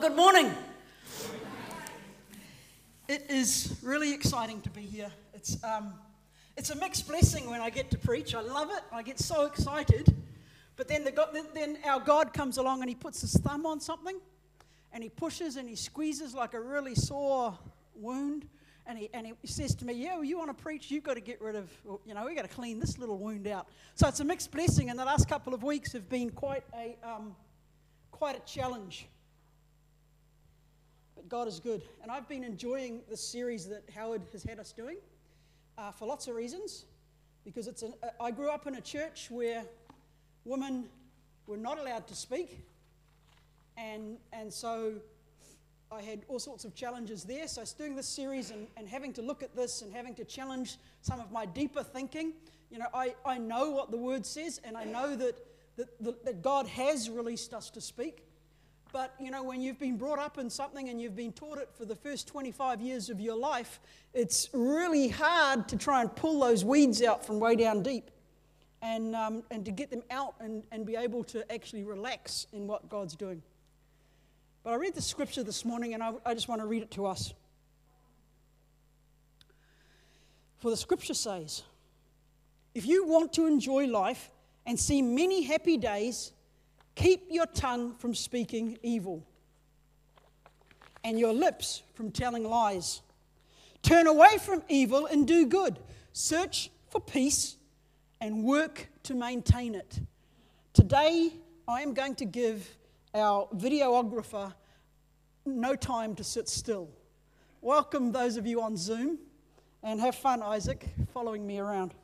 Good morning. It is really exciting to be here. It's, um, it's a mixed blessing when I get to preach. I love it. I get so excited. But then, the then our God comes along and he puts his thumb on something and he pushes and he squeezes like a really sore wound. And he, and he says to me, Yeah, well, you want to preach? You've got to get rid of, you know, we've got to clean this little wound out. So it's a mixed blessing. And the last couple of weeks have been quite a, um, quite a challenge. But God is good. And I've been enjoying the series that Howard has had us doing uh, for lots of reasons. Because it's an, uh, I grew up in a church where women were not allowed to speak. And, and so I had all sorts of challenges there. So, doing this series and, and having to look at this and having to challenge some of my deeper thinking, you know, I, I know what the word says and I know that, that, that God has released us to speak. But, you know, when you've been brought up in something and you've been taught it for the first 25 years of your life, it's really hard to try and pull those weeds out from way down deep and, um, and to get them out and, and be able to actually relax in what God's doing. But I read the scripture this morning and I, I just want to read it to us. For the scripture says, if you want to enjoy life and see many happy days, keep your tongue from speaking evil and your lips from telling lies. Turn away from evil and do good. Search for peace and work to maintain it. Today, I am going to give our videographer no time to sit still. Welcome those of you on Zoom and have fun, Isaac, following me around.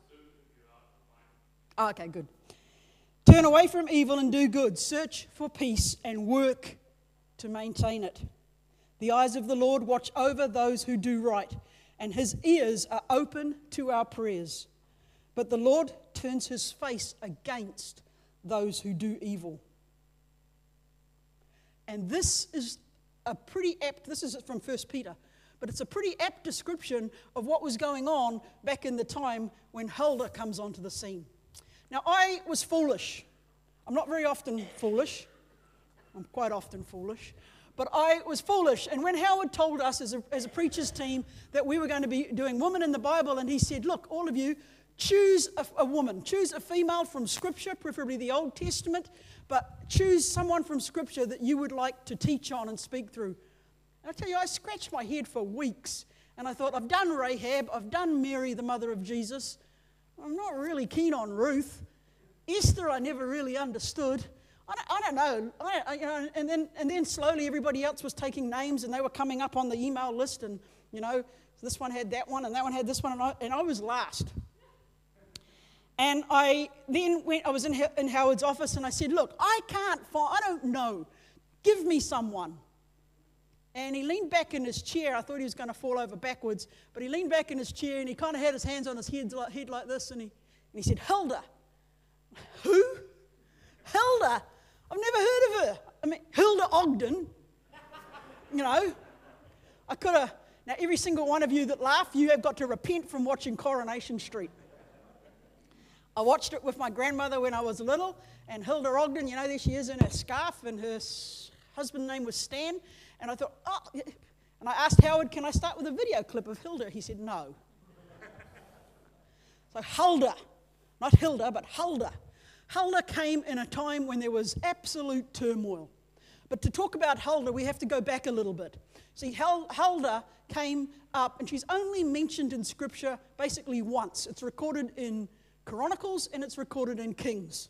Oh, okay, good. Turn away from evil and do good. Search for peace and work to maintain it. The eyes of the Lord watch over those who do right, and his ears are open to our prayers. But the Lord turns his face against those who do evil. And this is a pretty apt, this is from 1 Peter, but it's a pretty apt description of what was going on back in the time when Huldah comes onto the scene. Now, I was foolish. I'm not very often foolish. I'm quite often foolish. But I was foolish. And when Howard told us as a, as a preacher's team that we were going to be doing Women in the Bible, and he said, Look, all of you, choose a, a woman, choose a female from Scripture, preferably the Old Testament, but choose someone from Scripture that you would like to teach on and speak through. And I tell you, I scratched my head for weeks. And I thought, I've done Rahab, I've done Mary, the mother of Jesus. I'm not really keen on Ruth. Esther, I never really understood. I don't, I don't know. I, I, you know. And then, and then slowly everybody else was taking names and they were coming up on the email list. And, you know, this one had that one and that one had this one. And I, and I was last. And I then went, I was in, in Howard's office and I said, Look, I can't find, I don't know. Give me someone. And he leaned back in his chair. I thought he was going to fall over backwards, but he leaned back in his chair and he kind of had his hands on his head like, head like this and he, and he said, Hilda. Who? Hilda. I've never heard of her. I mean, Hilda Ogden. You know, I could have. Now, every single one of you that laugh, you have got to repent from watching Coronation Street. I watched it with my grandmother when I was little, and Hilda Ogden, you know, there she is in her scarf, and her husband's name was Stan. And I thought, oh, and I asked Howard, can I start with a video clip of Hilda? He said, no. so Hilda, not Hilda, but Huldah. Huldah came in a time when there was absolute turmoil. But to talk about Huldah, we have to go back a little bit. See, Huldah came up, and she's only mentioned in Scripture basically once. It's recorded in Chronicles and it's recorded in Kings.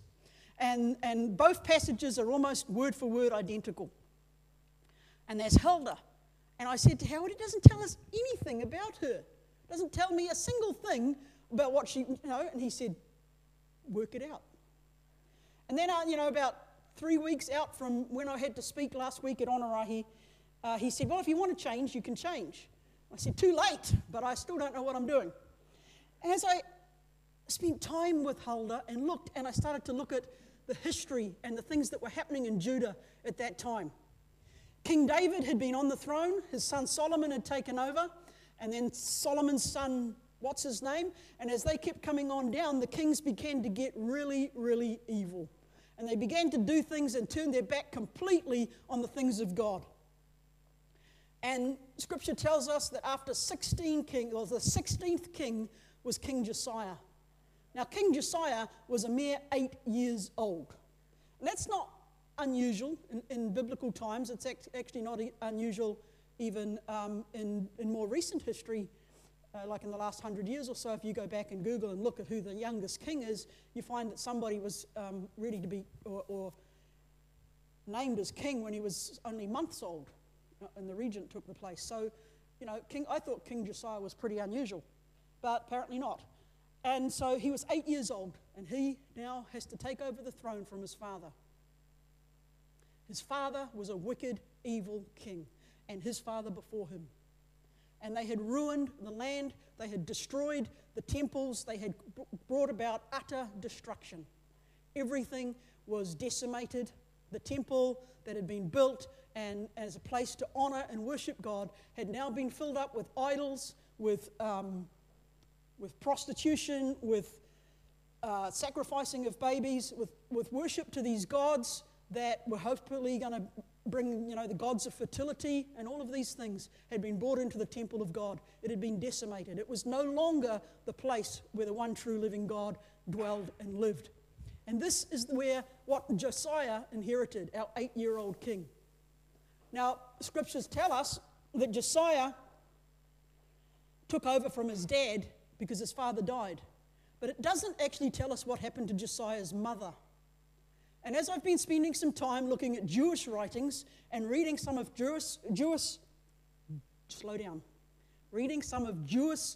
And, and both passages are almost word for word identical. And there's Hilda. And I said to Howard, it doesn't tell us anything about her. It doesn't tell me a single thing about what she, you know, and he said, work it out. And then, uh, you know, about three weeks out from when I had to speak last week at Onerahi, uh, he said, well, if you want to change, you can change. I said, too late, but I still don't know what I'm doing. As I spent time with Huldah and looked, and I started to look at the history and the things that were happening in Judah at that time. King David had been on the throne, his son Solomon had taken over, and then Solomon's son, what's his name? And as they kept coming on down, the kings began to get really, really evil. And they began to do things and turn their back completely on the things of God. And scripture tells us that after 16 kings, well, the 16th king was King Josiah. Now, King Josiah was a mere eight years old. That's not unusual in, in biblical times. It's actually not unusual even um, in, in more recent history, uh, like in the last hundred years or so. If you go back and Google and look at who the youngest king is, you find that somebody was um, ready to be or, or named as king when he was only months old, uh, and the regent took the place. So, you know, king, I thought King Josiah was pretty unusual, but apparently not. And so he was eight years old, and he now has to take over the throne from his father. His father was a wicked, evil king, and his father before him. And they had ruined the land, they had destroyed the temples, they had brought about utter destruction. Everything was decimated. The temple that had been built and as a place to honor and worship God had now been filled up with idols, with, um, with prostitution, with uh, sacrificing of babies, with, with worship to these gods that were hopefully going to bring, you know, the gods of fertility and all of these things had been brought into the temple of God. It had been decimated. It was no longer the place where the one true living God dwelled and lived. And this is where what Josiah inherited, our eight year old king. Now, scriptures tell us that Josiah took over from his dad because his father died. But it doesn't actually tell us what happened to Josiah's mother. And as I've been spending some time looking at Jewish writings and reading some of Jewish, Jewish slow down, reading some of Jewish,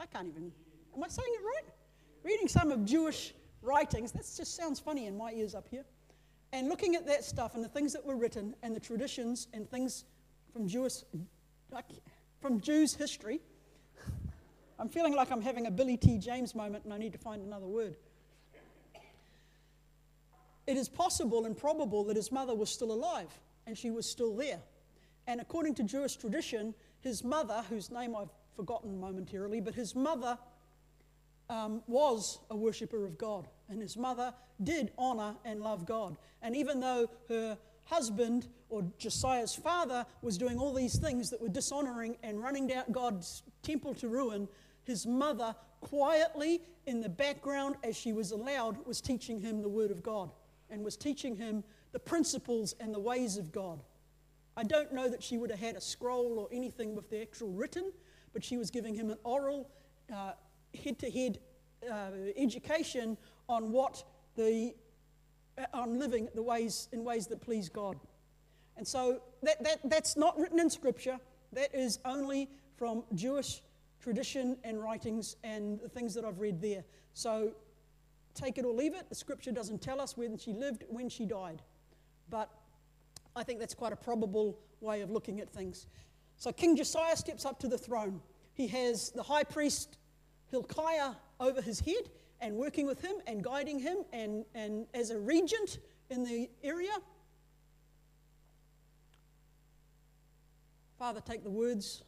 I can't even, am I saying it right? Reading some of Jewish writings, that just sounds funny in my ears up here. And looking at that stuff and the things that were written and the traditions and things from Jewish, from Jews' history, I'm feeling like I'm having a Billy T. James moment and I need to find another word. It is possible and probable that his mother was still alive and she was still there. And according to Jewish tradition, his mother, whose name I've forgotten momentarily, but his mother um, was a worshiper of God. And his mother did honor and love God. And even though her husband or Josiah's father was doing all these things that were dishonoring and running down God's temple to ruin, his mother quietly in the background, as she was allowed, was teaching him the word of God and was teaching him the principles and the ways of God. I don't know that she would have had a scroll or anything with the actual written, but she was giving him an oral, head to head education on what the uh, on living the ways in ways that please God. And so that, that, that's not written in Scripture. That is only from Jewish tradition and writings and the things that I've read there. So take it or leave it. The scripture doesn't tell us when she lived, when she died. But I think that's quite a probable way of looking at things. So King Josiah steps up to the throne. He has the high priest Hilkiah over his head and working with him and guiding him and, and as a regent in the area. Father, take the words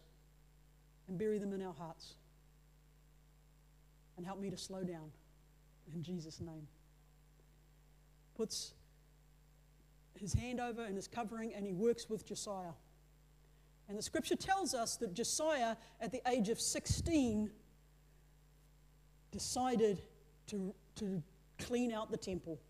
and bury them in our hearts. And help me to slow down in Jesus' name. Puts his hand over and his covering, and he works with Josiah. And the scripture tells us that Josiah, at the age of 16, decided to, to clean out the temple,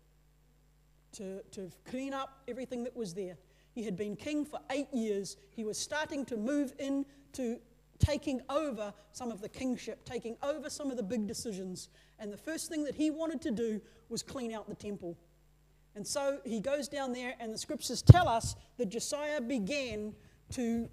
to, to clean up everything that was there. He had been king for eight years. He was starting to move into taking over some of the kingship, taking over some of the big decisions. And the first thing that he wanted to do was clean out the temple. And so he goes down there, and the scriptures tell us that Josiah began to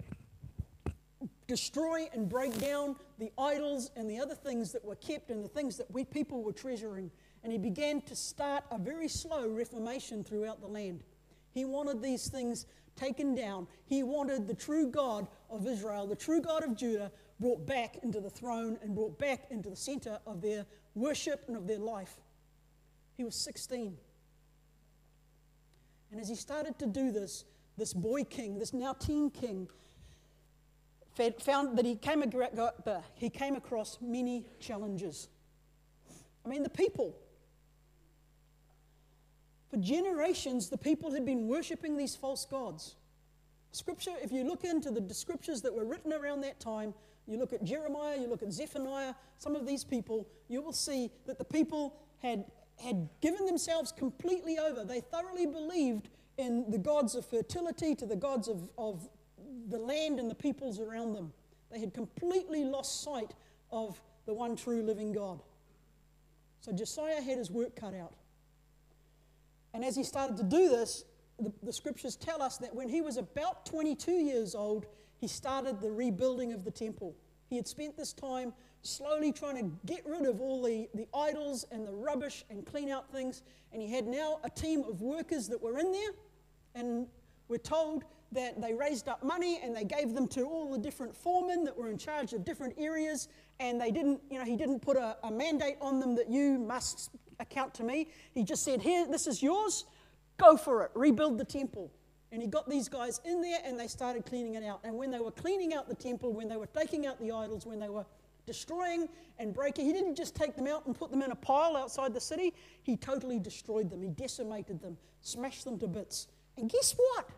destroy and break down the idols and the other things that were kept and the things that we people were treasuring. And he began to start a very slow reformation throughout the land. He wanted these things taken down. He wanted the true God of Israel, the true God of Judah, brought back into the throne and brought back into the center of their worship and of their life. He was 16. And as he started to do this, this boy king, this now teen king, found that he came, he came across many challenges. I mean, the people for generations, the people had been worshipping these false gods. Scripture, if you look into the scriptures that were written around that time, you look at Jeremiah, you look at Zephaniah, some of these people, you will see that the people had, had given themselves completely over. They thoroughly believed in the gods of fertility to the gods of, of the land and the peoples around them. They had completely lost sight of the one true living God. So Josiah had his work cut out. And as he started to do this, the, the, scriptures tell us that when he was about 22 years old, he started the rebuilding of the temple. He had spent this time slowly trying to get rid of all the, the idols and the rubbish and clean out things. And he had now a team of workers that were in there. And we're told that they raised up money and they gave them to all the different foremen that were in charge of different areas. And they didn't, you know, he didn't put a, a mandate on them that you must account to me. He just said, Here, this is yours. Go for it. Rebuild the temple. And he got these guys in there and they started cleaning it out. And when they were cleaning out the temple, when they were taking out the idols, when they were destroying and breaking, he didn't just take them out and put them in a pile outside the city. He totally destroyed them. He decimated them, smashed them to bits. And guess what?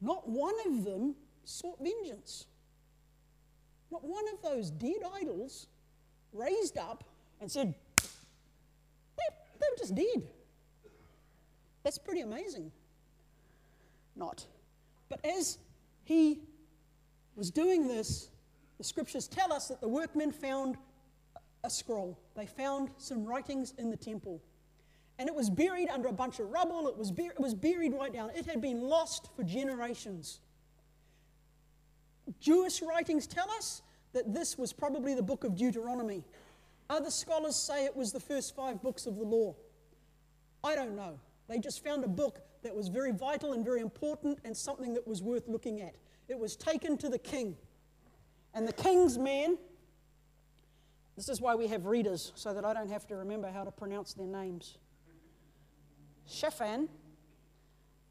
Not one of them sought vengeance. Not one of those dead idols raised up and said, they, they were just dead. That's pretty amazing. Not. But as he was doing this, the scriptures tell us that the workmen found a scroll. They found some writings in the temple. And it was buried under a bunch of rubble. It was, it was buried right down. It had been lost for generations. Jewish writings tell us that this was probably the book of Deuteronomy. Other scholars say it was the first five books of the law. I don't know. They just found a book that was very vital and very important and something that was worth looking at. It was taken to the king. And the king's man, this is why we have readers, so that I don't have to remember how to pronounce their names. Shaphan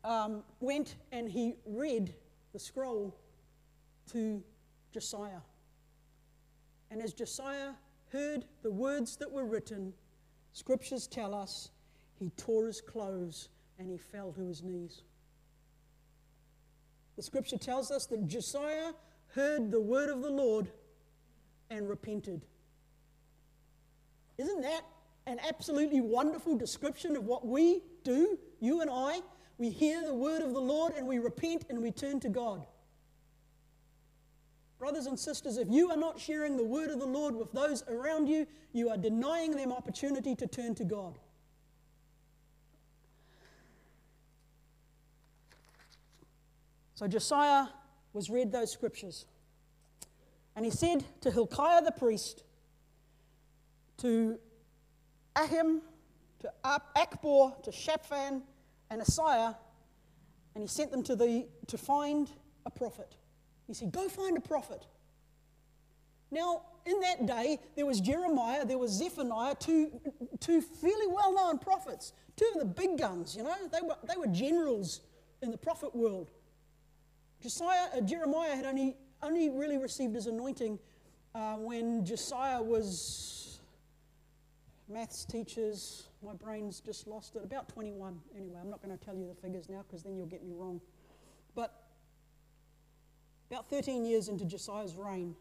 um, went and he read the scroll to Josiah. And as Josiah heard the words that were written, scriptures tell us he tore his clothes and he fell to his knees. The scripture tells us that Josiah heard the word of the Lord and repented. Isn't that an absolutely wonderful description of what we do, you and I? We hear the word of the Lord and we repent and we turn to God. Brothers and sisters, if you are not sharing the word of the Lord with those around you, you are denying them opportunity to turn to God. So Josiah was read those scriptures. And he said to Hilkiah the priest, to Ahim, to Achbor, to Shaphan, and Asaiah, and he sent them to, the, to find a prophet. He said, Go find a prophet. Now, in that day, there was Jeremiah, there was Zephaniah, two, two fairly well known prophets, two of the big guns, you know, they were, they were generals in the prophet world. Josiah, uh, Jeremiah had only, only really received his anointing uh, when Josiah was maths teachers. My brain's just lost it. About 21. Anyway, I'm not going to tell you the figures now because then you'll get me wrong. But about 13 years into Josiah's reign,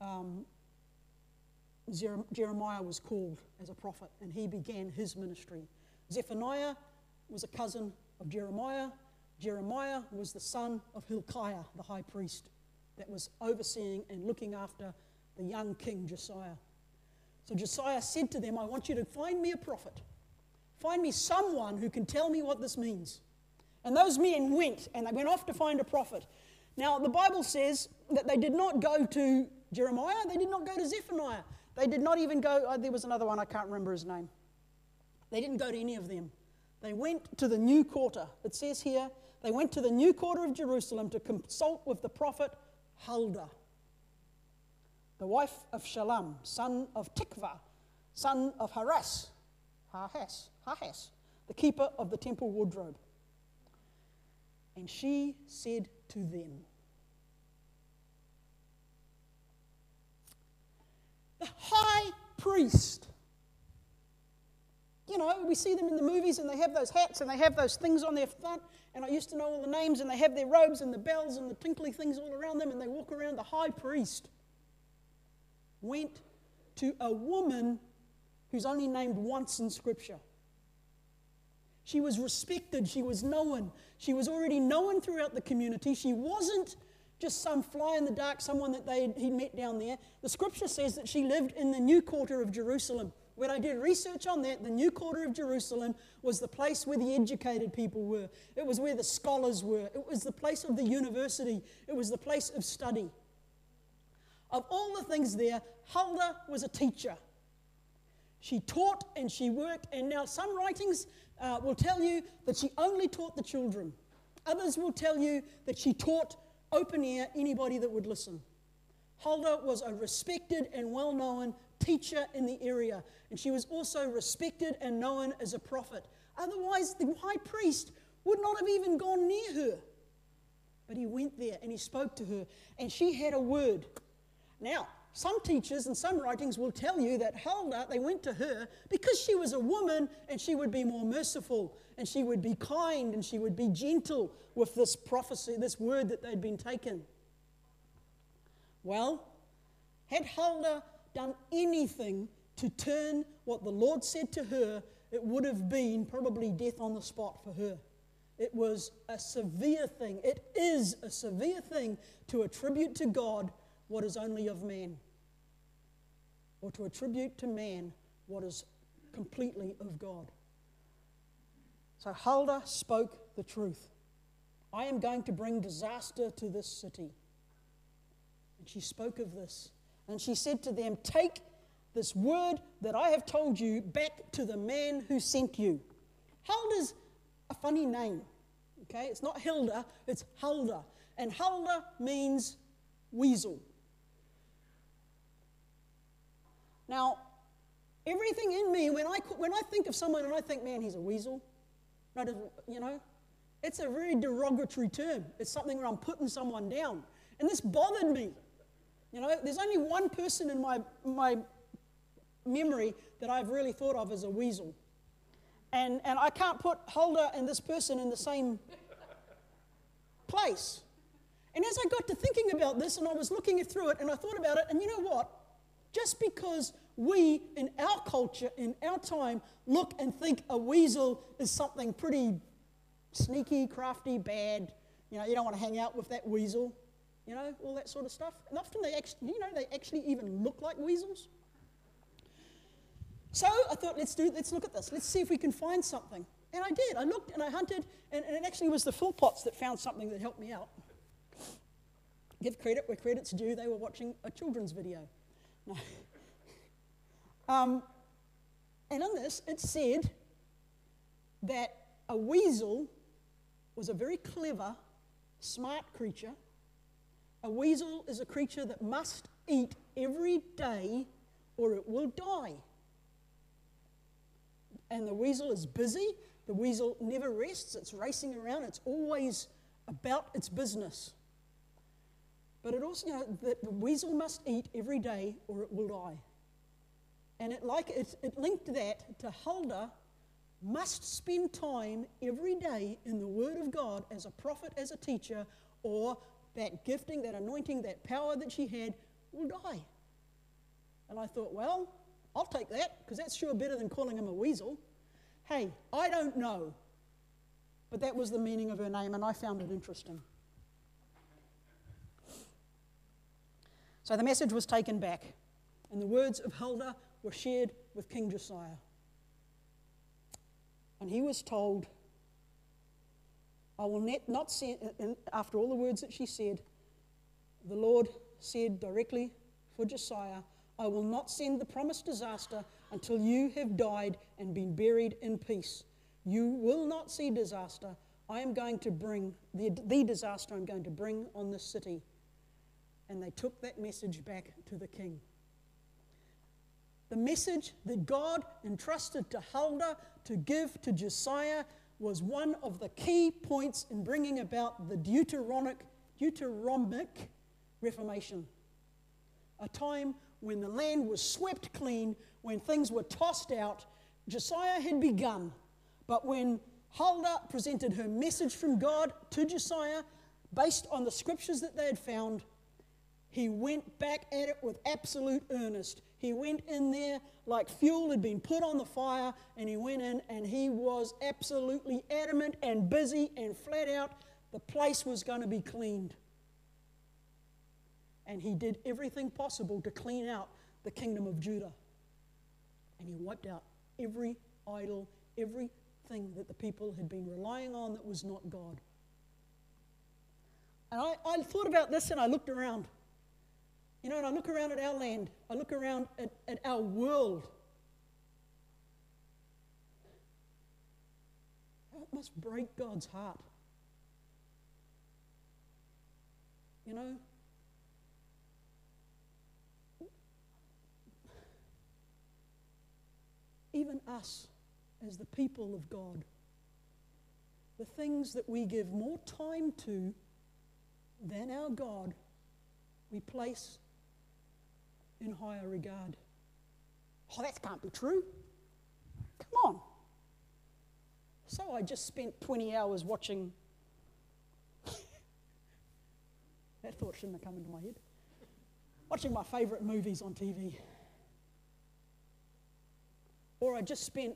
um, Jeremiah was called as a prophet and he began his ministry. Zephaniah was a cousin of Jeremiah. Jeremiah was the son of Hilkiah, the high priest, that was overseeing and looking after the young king Josiah. So Josiah said to them, I want you to find me a prophet. Find me someone who can tell me what this means. And those men went and they went off to find a prophet. Now, the Bible says that they did not go to Jeremiah, they did not go to Zephaniah, they did not even go, oh, there was another one, I can't remember his name. They didn't go to any of them. They went to the new quarter. It says here they went to the new quarter of Jerusalem to consult with the prophet Huldah, the wife of Shallum, son of Tikva, son of Haras, Harhas, Harhas, the keeper of the temple wardrobe. And she said to them, The high priest we see them in the movies and they have those hats and they have those things on their front and I used to know all the names, and they have their robes and the bells and the tinkly things all around them, and they walk around. The high priest went to a woman who's only named once in Scripture. She was respected, she was known, she was already known throughout the community. She wasn't just some fly in the dark, someone that they he'd met down there. The scripture says that she lived in the new quarter of Jerusalem. When I did research on that, the new quarter of Jerusalem was the place where the educated people were. It was where the scholars were. It was the place of the university. It was the place of study. Of all the things there, Huldah was a teacher. She taught and she worked, and now some writings uh, will tell you that she only taught the children. Others will tell you that she taught open ear anybody that would listen. Huldah was a respected and well known teacher in the area, and she was also respected and known as a prophet. Otherwise, the high priest would not have even gone near her. But he went there and he spoke to her, and she had a word. Now, some teachers and some writings will tell you that Huldah, they went to her because she was a woman and she would be more merciful and she would be kind and she would be gentle with this prophecy, this word that they'd been taken. Well, had Huldah done anything to turn what the Lord said to her, it would have been probably death on the spot for her. It was a severe thing. It is a severe thing to attribute to God what is only of man, or to attribute to man what is completely of God. So Huldah spoke the truth. I am going to bring disaster to this city. And she spoke of this. And she said to them, Take this word that I have told you back to the man who sent you. Hilda's a funny name. Okay? It's not Hilda, it's Hulda. And Hulda means weasel. Now, everything in me, when I, when I think of someone and I think, man, he's a weasel, you know, it's a very derogatory term. It's something where I'm putting someone down. And this bothered me. You know, there's only one person in my, my memory that I've really thought of as a weasel. And, and I can't put Huldah and this person in the same place. And as I got to thinking about this and I was looking through it and I thought about it, and you know what? Just because we in our culture, in our time, look and think a weasel is something pretty sneaky, crafty, bad, you know, you don't want to hang out with that weasel, you know, all that sort of stuff. And often they actually, you know, they actually even look like weasels. So I thought, let's do, let's look at this. Let's see if we can find something. And I did. I looked and I hunted, and, and it actually was the Philpotts that found something that helped me out. Give credit where credit's due. They were watching a children's video. No. Um, and in this, it said that a weasel was a very clever, smart creature. A weasel is a creature that must eat every day or it will die. And the weasel is busy. The weasel never rests. It's racing around. It's always about its business. But it also, you know, that the weasel must eat every day or it will die. And it, like, it, it linked that to Huldah must spend time every day in the Word of God as a prophet, as a teacher, or that gifting, that anointing, that power that she had will die. And I thought, well, I'll take that because that's sure better than calling him a weasel. Hey, I don't know. But that was the meaning of her name, and I found it interesting. So the message was taken back, and the words of Huldah were shared with King Josiah. And he was told, I will not send, and after all the words that she said, the Lord said directly for Josiah, I will not send the promised disaster until you have died and been buried in peace. You will not see disaster. I am going to bring the, the disaster I'm going to bring on this city. And they took that message back to the king. The message that God entrusted to Huldah to give to Josiah was one of the key points in bringing about the Deuteronomic, Deuteronomic Reformation. A time when the land was swept clean, when things were tossed out. Josiah had begun, but when Huldah presented her message from God to Josiah based on the scriptures that they had found. He went back at it with absolute earnest. He went in there like fuel had been put on the fire, and he went in and he was absolutely adamant and busy and flat out. The place was going to be cleaned. And he did everything possible to clean out the kingdom of Judah. And he wiped out every idol, everything that the people had been relying on that was not God. And I, I thought about this and I looked around. You know, and I look around at our land, I look around at, at our world. It must break God's heart. You know? Even us, as the people of God, the things that we give more time to than our God, we place in higher regard. Oh, that can't be true. Come on. So I just spent 20 hours watching. that thought shouldn't have come into my head. Watching my favourite movies on TV. Or I just spent.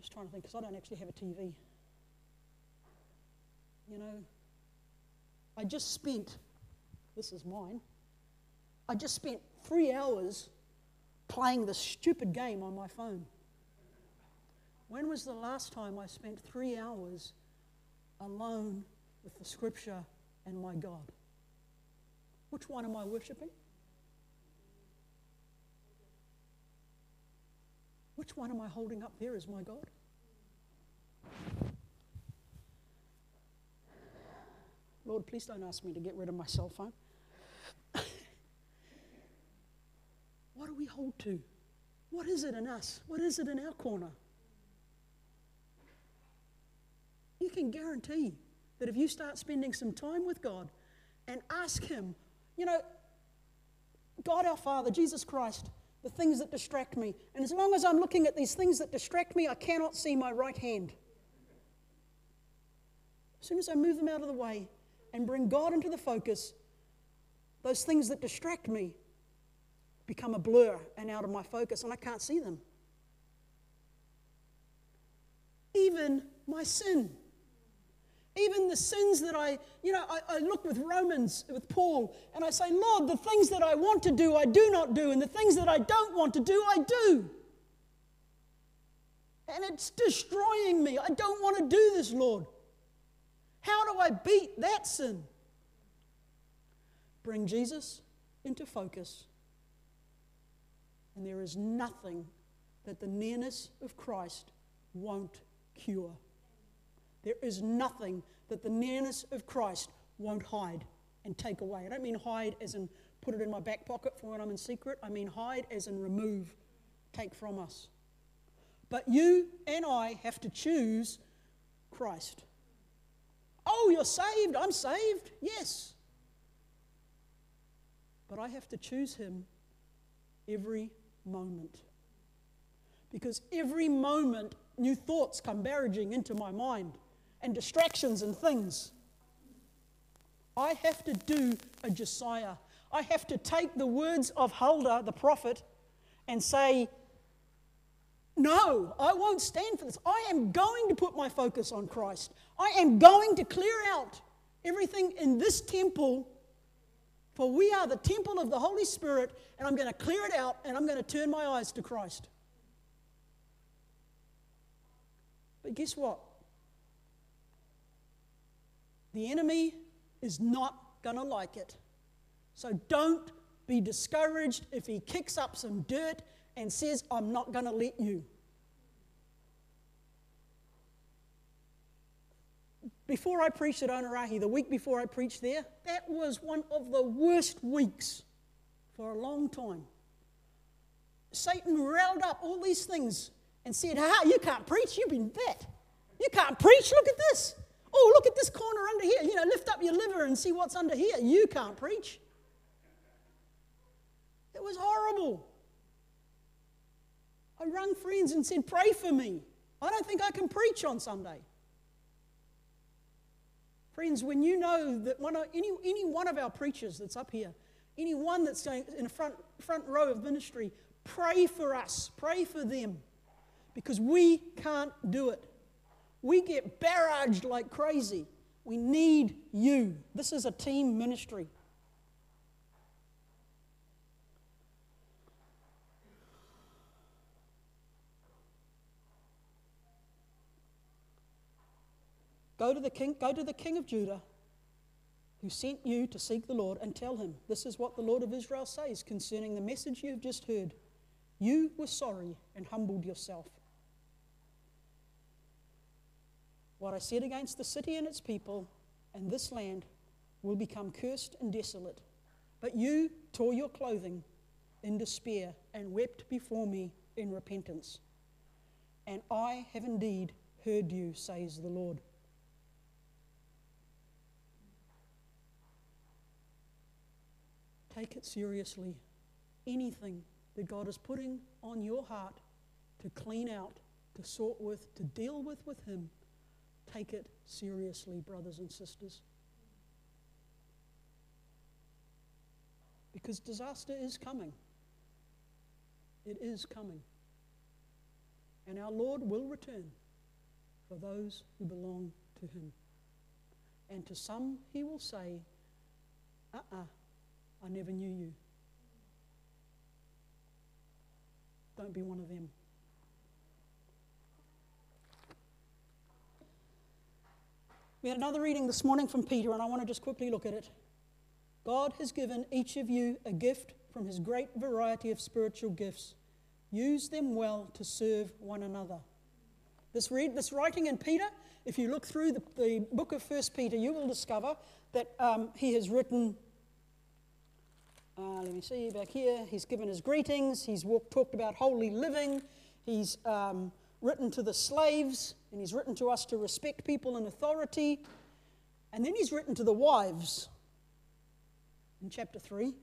Just trying to think, because I don't actually have a TV. You know, I just spent this is mine. I just spent three hours playing this stupid game on my phone. When was the last time I spent three hours alone with the scripture and my God? Which one am I worshipping? Which one am I holding up there as my God? Lord, please don't ask me to get rid of my cell phone. What do we hold to? What is it in us? What is it in our corner? You can guarantee that if you start spending some time with God and ask Him, you know, God our Father, Jesus Christ, the things that distract me. And as long as I'm looking at these things that distract me, I cannot see my right hand. As soon as I move them out of the way and bring God into the focus, those things that distract me become a blur and out of my focus, and I can't see them. Even my sin. Even the sins that I, you know, I, I, look with Romans, with Paul, and I say, Lord, the things that I want to do, I do not do, and the things that I don't want to do, I do. And it's destroying me. I don't want to do this, Lord. How do I beat that sin? Bring Jesus into focus. And there is nothing that the nearness of Christ won't cure. There is nothing that the nearness of Christ won't hide and take away. I don't mean hide as in put it in my back pocket for when I'm in secret. I mean hide as in remove, take from us. But you and I have to choose Christ. Oh, you're saved. I'm saved. Yes. But I have to choose Him every moment. Because every moment, new thoughts come barraging into my mind and distractions and things. I have to do a Josiah. I have to take the words of Huldah, the prophet, and say, No, I won't stand for this. I am going to put my focus on Christ. I am going to clear out everything in this temple for we are the temple of the Holy Spirit, and I'm going to clear it out and I'm going to turn my eyes to Christ. But guess what? The enemy is not going to like it. So don't be discouraged if he kicks up some dirt and says, I'm not going to let you. Before I preached at Onerahi, the week before I preached there, that was one of the worst weeks for a long time. Satan railed up all these things and said, Ha, you can't preach, you've been that. You can't preach, look at this. Oh, look at this corner under here. You know, lift up your liver and see what's under here. You can't preach. It was horrible. I rung friends and said, Pray for me. I don't think I can preach on Sunday. Friends, when you know that one of, any, any one of our preachers that's up here, any one that's going in the front, front row of ministry, pray for us, pray for them, because we can't do it. We get barraged like crazy. We need you. This is a team ministry. Go to the king, go to the king of Judah who sent you to seek the Lord and tell him, This is what the Lord of Israel says concerning the message you have just heard. You were sorry and humbled yourself. What I said against the city and its people and this land will become cursed and desolate. But you tore your clothing in despair and wept before me in repentance. And I have indeed heard you, says the Lord. Take it seriously. Anything that God is putting on your heart to clean out, to sort with, to deal with with Him, take it seriously, brothers and sisters. Because disaster is coming. It is coming. And our Lord will return for those who belong to Him. And to some, He will say, uh uh-uh, uh I never knew you. Don't be one of them. We had another reading this morning from Peter, and I want to just quickly look at it. God has given each of you a gift from his great variety of spiritual gifts. Use them well to serve one another. This, read, this writing in Peter, if you look through the, the book of First Peter, you will discover that um, he has written uh, let me see back here. He's given his greetings. He's walked, talked about holy living. He's um, written to the slaves, and he's written to us to respect people in authority. And then he's written to the wives in chapter 3.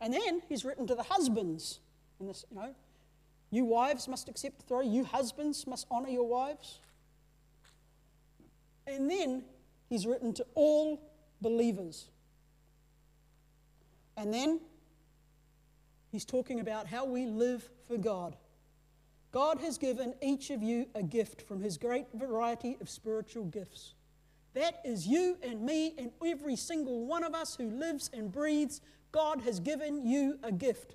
And then he's written to the husbands. In this, you know, you wives must accept authority. You husbands must honor your wives. And then he's written to all believers. And then he's talking about how we live for God. God has given each of you a gift from his great variety of spiritual gifts. That is you and me and every single one of us who lives and breathes. God has given you a gift.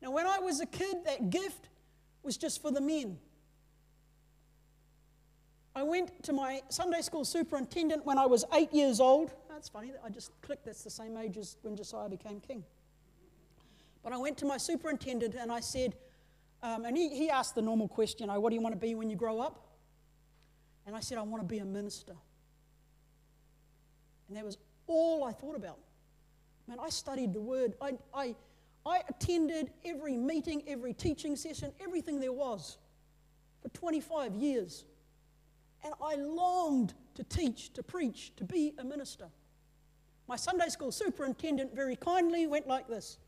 Now, when I was a kid, that gift was just for the men. I went to my Sunday school superintendent when I was eight years old. That's funny, that I just clicked, that's the same age as when Josiah became king. But I went to my superintendent and I said, um, and he, he asked the normal question, oh, What do you want to be when you grow up? And I said, I want to be a minister. And that was all I thought about. Man, I studied the word. I, I, I attended every meeting, every teaching session, everything there was for 25 years. And I longed to teach, to preach, to be a minister. My Sunday school superintendent very kindly went like this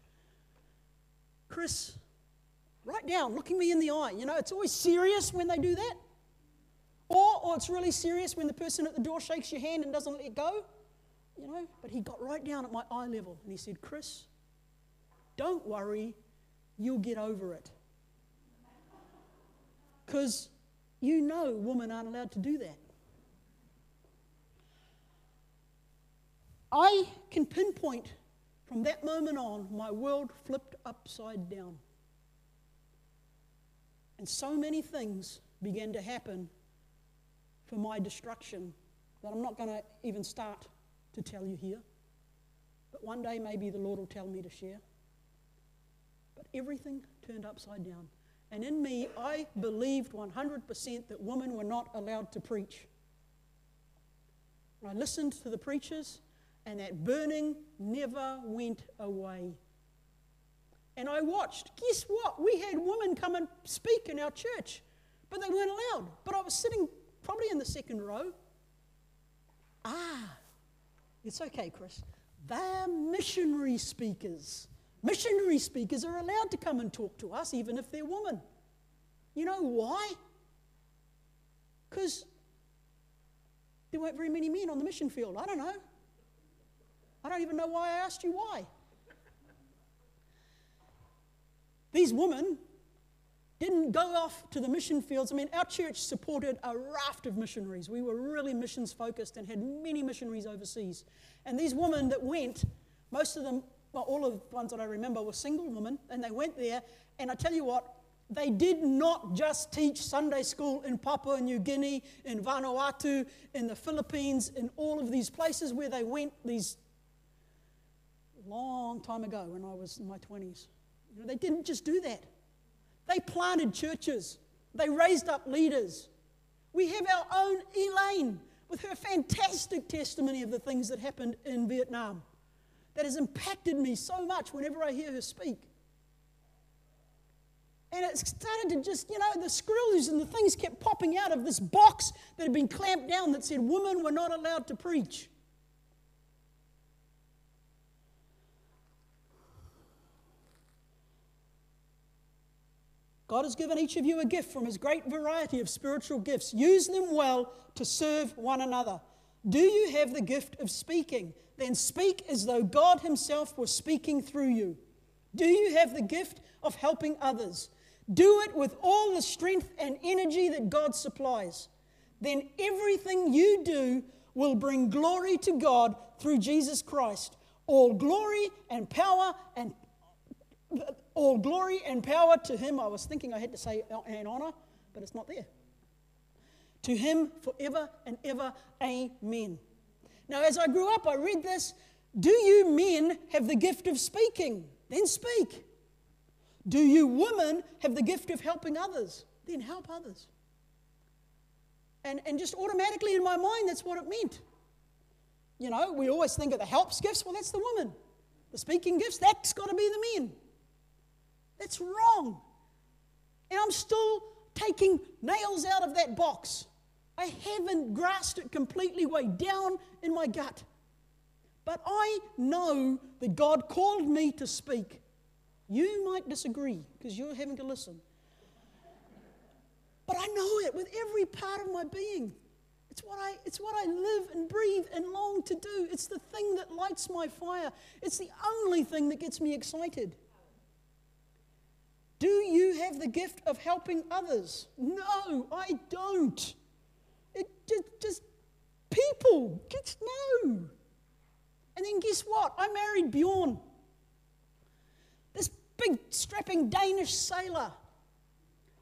Chris, right down, looking me in the eye. You know, it's always serious when they do that. Or, or it's really serious when the person at the door shakes your hand and doesn't let it go. You know, but he got right down at my eye level and he said, Chris, don't worry, you'll get over it. Because you know women aren't allowed to do that. I can pinpoint from that moment on, my world flipped upside down. And so many things began to happen for my destruction that I'm not going to even start to tell you here. But one day maybe the Lord will tell me to share. But everything turned upside down. And in me, I believed 100% that women were not allowed to preach. I listened to the preachers, and that burning never went away. And I watched. Guess what? We had women come and speak in our church, but they weren't allowed. But I was sitting probably in the second row. Ah, it's okay, Chris. They're missionary speakers. Missionary speakers are allowed to come and talk to us, even if they're women. You know why? Because there weren't very many men on the mission field. I don't know. I don't even know why I asked you why. These women didn't go off to the mission fields. I mean, our church supported a raft of missionaries. We were really missions focused and had many missionaries overseas. And these women that went, most of them, well, all of the ones that I remember were single women, and they went there. And I tell you what, they did not just teach Sunday school in Papua New Guinea, in Vanuatu, in the Philippines, in all of these places where they went these long time ago when I was in my 20s. You know, they didn't just do that. They planted churches, they raised up leaders. We have our own Elaine with her fantastic testimony of the things that happened in Vietnam that has impacted me so much whenever I hear her speak. And it started to just, you know, the screws and the things kept popping out of this box that had been clamped down that said women were not allowed to preach. God has given each of you a gift from his great variety of spiritual gifts. Use them well to serve one another. Do you have the gift of speaking? Then speak as though God himself were speaking through you. Do you have the gift of helping others? Do it with all the strength and energy that God supplies. Then everything you do will bring glory to God through Jesus Christ. All glory and power and all glory and power to him. I was thinking I had to say oh, and honor, but it's not there. To him forever and ever. Amen. Now, as I grew up, I read this Do you men have the gift of speaking? Then speak. Do you women have the gift of helping others? Then help others. And, and just automatically in my mind, that's what it meant. You know, we always think of the helps gifts. Well, that's the woman. The speaking gifts, that's got to be the men. That's wrong. And I'm still taking nails out of that box. I haven't grasped it completely way down in my gut. But I know that God called me to speak. You might disagree because you're having to listen. But I know it with every part of my being. It's what, I, it's what I live and breathe and long to do. It's the thing that lights my fire. It's the only thing that gets me excited. Do you have the gift of helping others? No, I don't. It just, just people, just no. And then guess what? I married Bjorn this big strapping Danish sailor.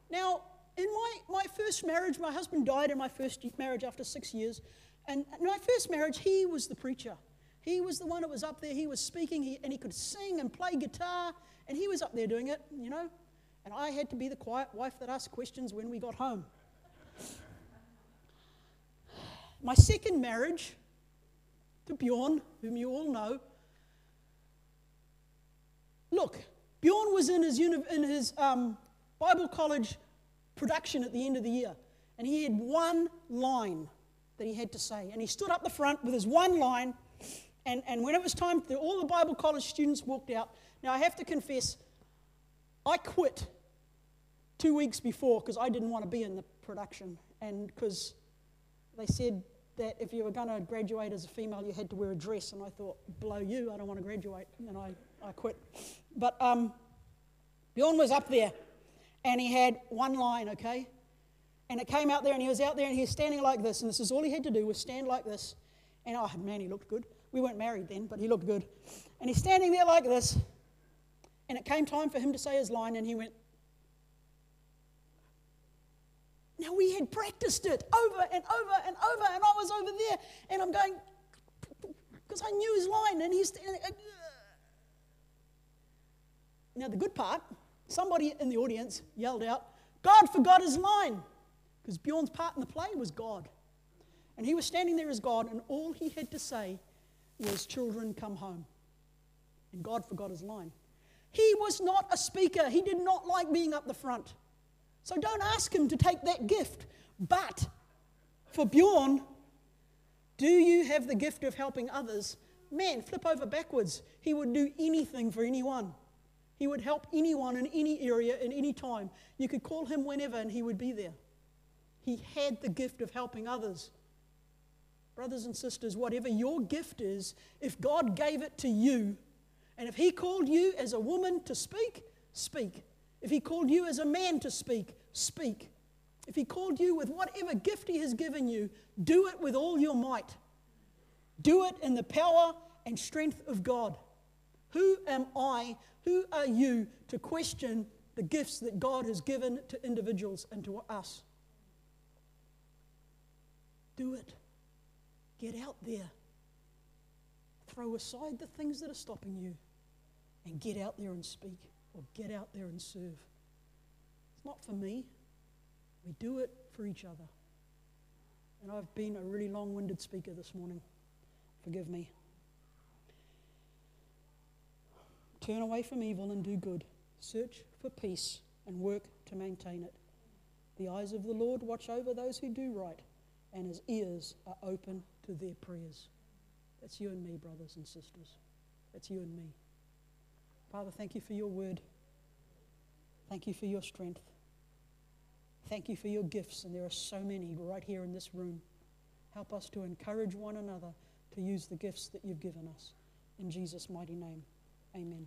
Now, in my, my first marriage, my husband died in my first marriage after six years. And in my first marriage, he was the preacher. He was the one that was up there. He was speaking, he, and he could sing and play guitar, and he was up there doing it, you know. And I had to be the quiet wife that asked questions when we got home. My second marriage to Bjorn, whom you all know, look, Bjorn was in his, uni- in his um, Bible college production at the end of the year, and he had one line that he had to say. And he stood up the front with his one line, and, and when it was time, the, all the Bible college students walked out. Now, I have to confess, I quit two weeks before because I didn't want to be in the production, and because they said that if you were going to graduate as a female, you had to wear a dress, and I thought, blow you, I don't want to graduate, and I, I quit. But um, Bjorn was up there and he had one line, okay? And it came out there and he was out there and he was standing like this. And this is all he had to do was stand like this. And oh man, he looked good. We weren't married then, but he looked good. And he's standing there like this. And it came time for him to say his line and he went, Now we had practiced it over and over and over, and I was over there, and I'm going, because I knew his line, and he's standing. Uh, now, the good part, somebody in the audience yelled out, God forgot his line. Because Bjorn's part in the play was God. And he was standing there as God, and all he had to say was, Children, come home. And God forgot his line. He was not a speaker, he did not like being up the front. So don't ask him to take that gift. But for Bjorn, do you have the gift of helping others? Man, flip over backwards. He would do anything for anyone. He would help anyone in any area, in any time. You could call him whenever and he would be there. He had the gift of helping others. Brothers and sisters, whatever your gift is, if God gave it to you, and if He called you as a woman to speak, speak. If He called you as a man to speak, speak. If He called you with whatever gift He has given you, do it with all your might. Do it in the power and strength of God. Who am I? Who are you to question the gifts that God has given to individuals and to us? Do it. Get out there. Throw aside the things that are stopping you and get out there and speak or get out there and serve. It's not for me. We do it for each other. And I've been a really long winded speaker this morning. Forgive me. Turn away from evil and do good. Search for peace and work to maintain it. The eyes of the Lord watch over those who do right, and his ears are open to their prayers. That's you and me, brothers and sisters. That's you and me. Father, thank you for your word. Thank you for your strength. Thank you for your gifts, and there are so many right here in this room. Help us to encourage one another to use the gifts that you've given us. In Jesus' mighty name, amen.